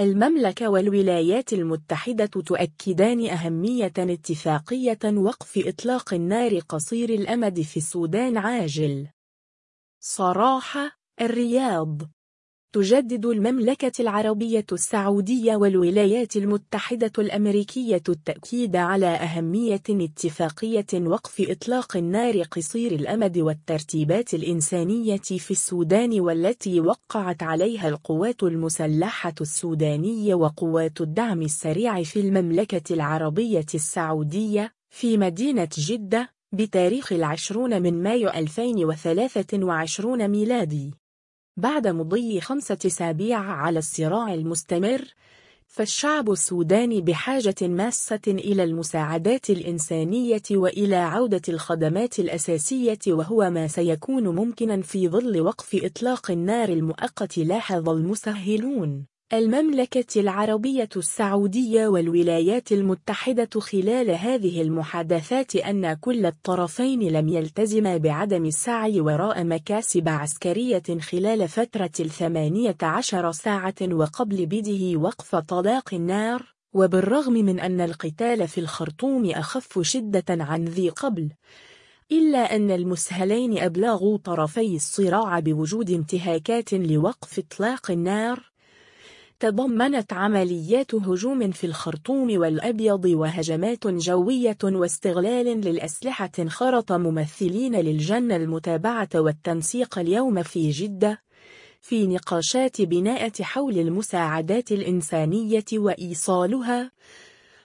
المملكة والولايات المتحدة تؤكدان أهمية اتفاقية وقف إطلاق النار قصير الأمد في السودان عاجل. صراحة الرياض تجدد المملكة العربية السعودية والولايات المتحدة الأمريكية التأكيد على أهمية اتفاقية وقف إطلاق النار قصير الأمد والترتيبات الإنسانية في السودان والتي وقعت عليها القوات المسلحة السودانية وقوات الدعم السريع في المملكة العربية السعودية في مدينة جدة بتاريخ العشرون من مايو 2023 ميلادي. بعد مضي خمسة أسابيع على الصراع المستمر فالشعب السوداني بحاجة ماسة إلى المساعدات الإنسانية وإلى عودة الخدمات الأساسية وهو ما سيكون ممكنا في ظل وقف إطلاق النار المؤقت لاحظ المسهلون. المملكة العربية السعودية والولايات المتحدة خلال هذه المحادثات أن كل الطرفين لم يلتزما بعدم السعي وراء مكاسب عسكرية خلال فترة الثمانية عشر ساعة وقبل بده وقف طلاق النار وبالرغم من أن القتال في الخرطوم أخف شدة عن ذي قبل إلا أن المسهلين أبلغوا طرفي الصراع بوجود انتهاكات لوقف إطلاق النار. تضمنت عمليات هجوم في الخرطوم والأبيض وهجمات جوية واستغلال للأسلحة خرط ممثلين للجنة المتابعة والتنسيق اليوم في جدة في نقاشات بناءة حول المساعدات الإنسانية وإيصالها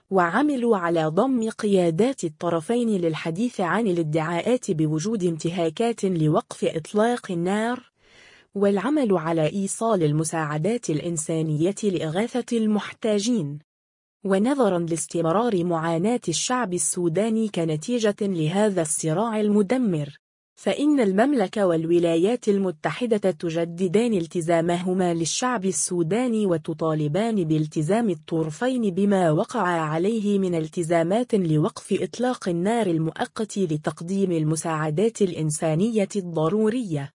وعملوا على ضم قيادات الطرفين للحديث عن الادعاءات بوجود انتهاكات لوقف إطلاق النار والعمل على إيصال المساعدات الإنسانية لإغاثة المحتاجين. ونظرا لاستمرار معاناة الشعب السوداني كنتيجة لهذا الصراع المدمر. فإن المملكة والولايات المتحدة تجددان التزامهما للشعب السوداني وتطالبان بالتزام الطرفين بما وقع عليه من التزامات لوقف إطلاق النار المؤقت لتقديم المساعدات الإنسانية الضرورية.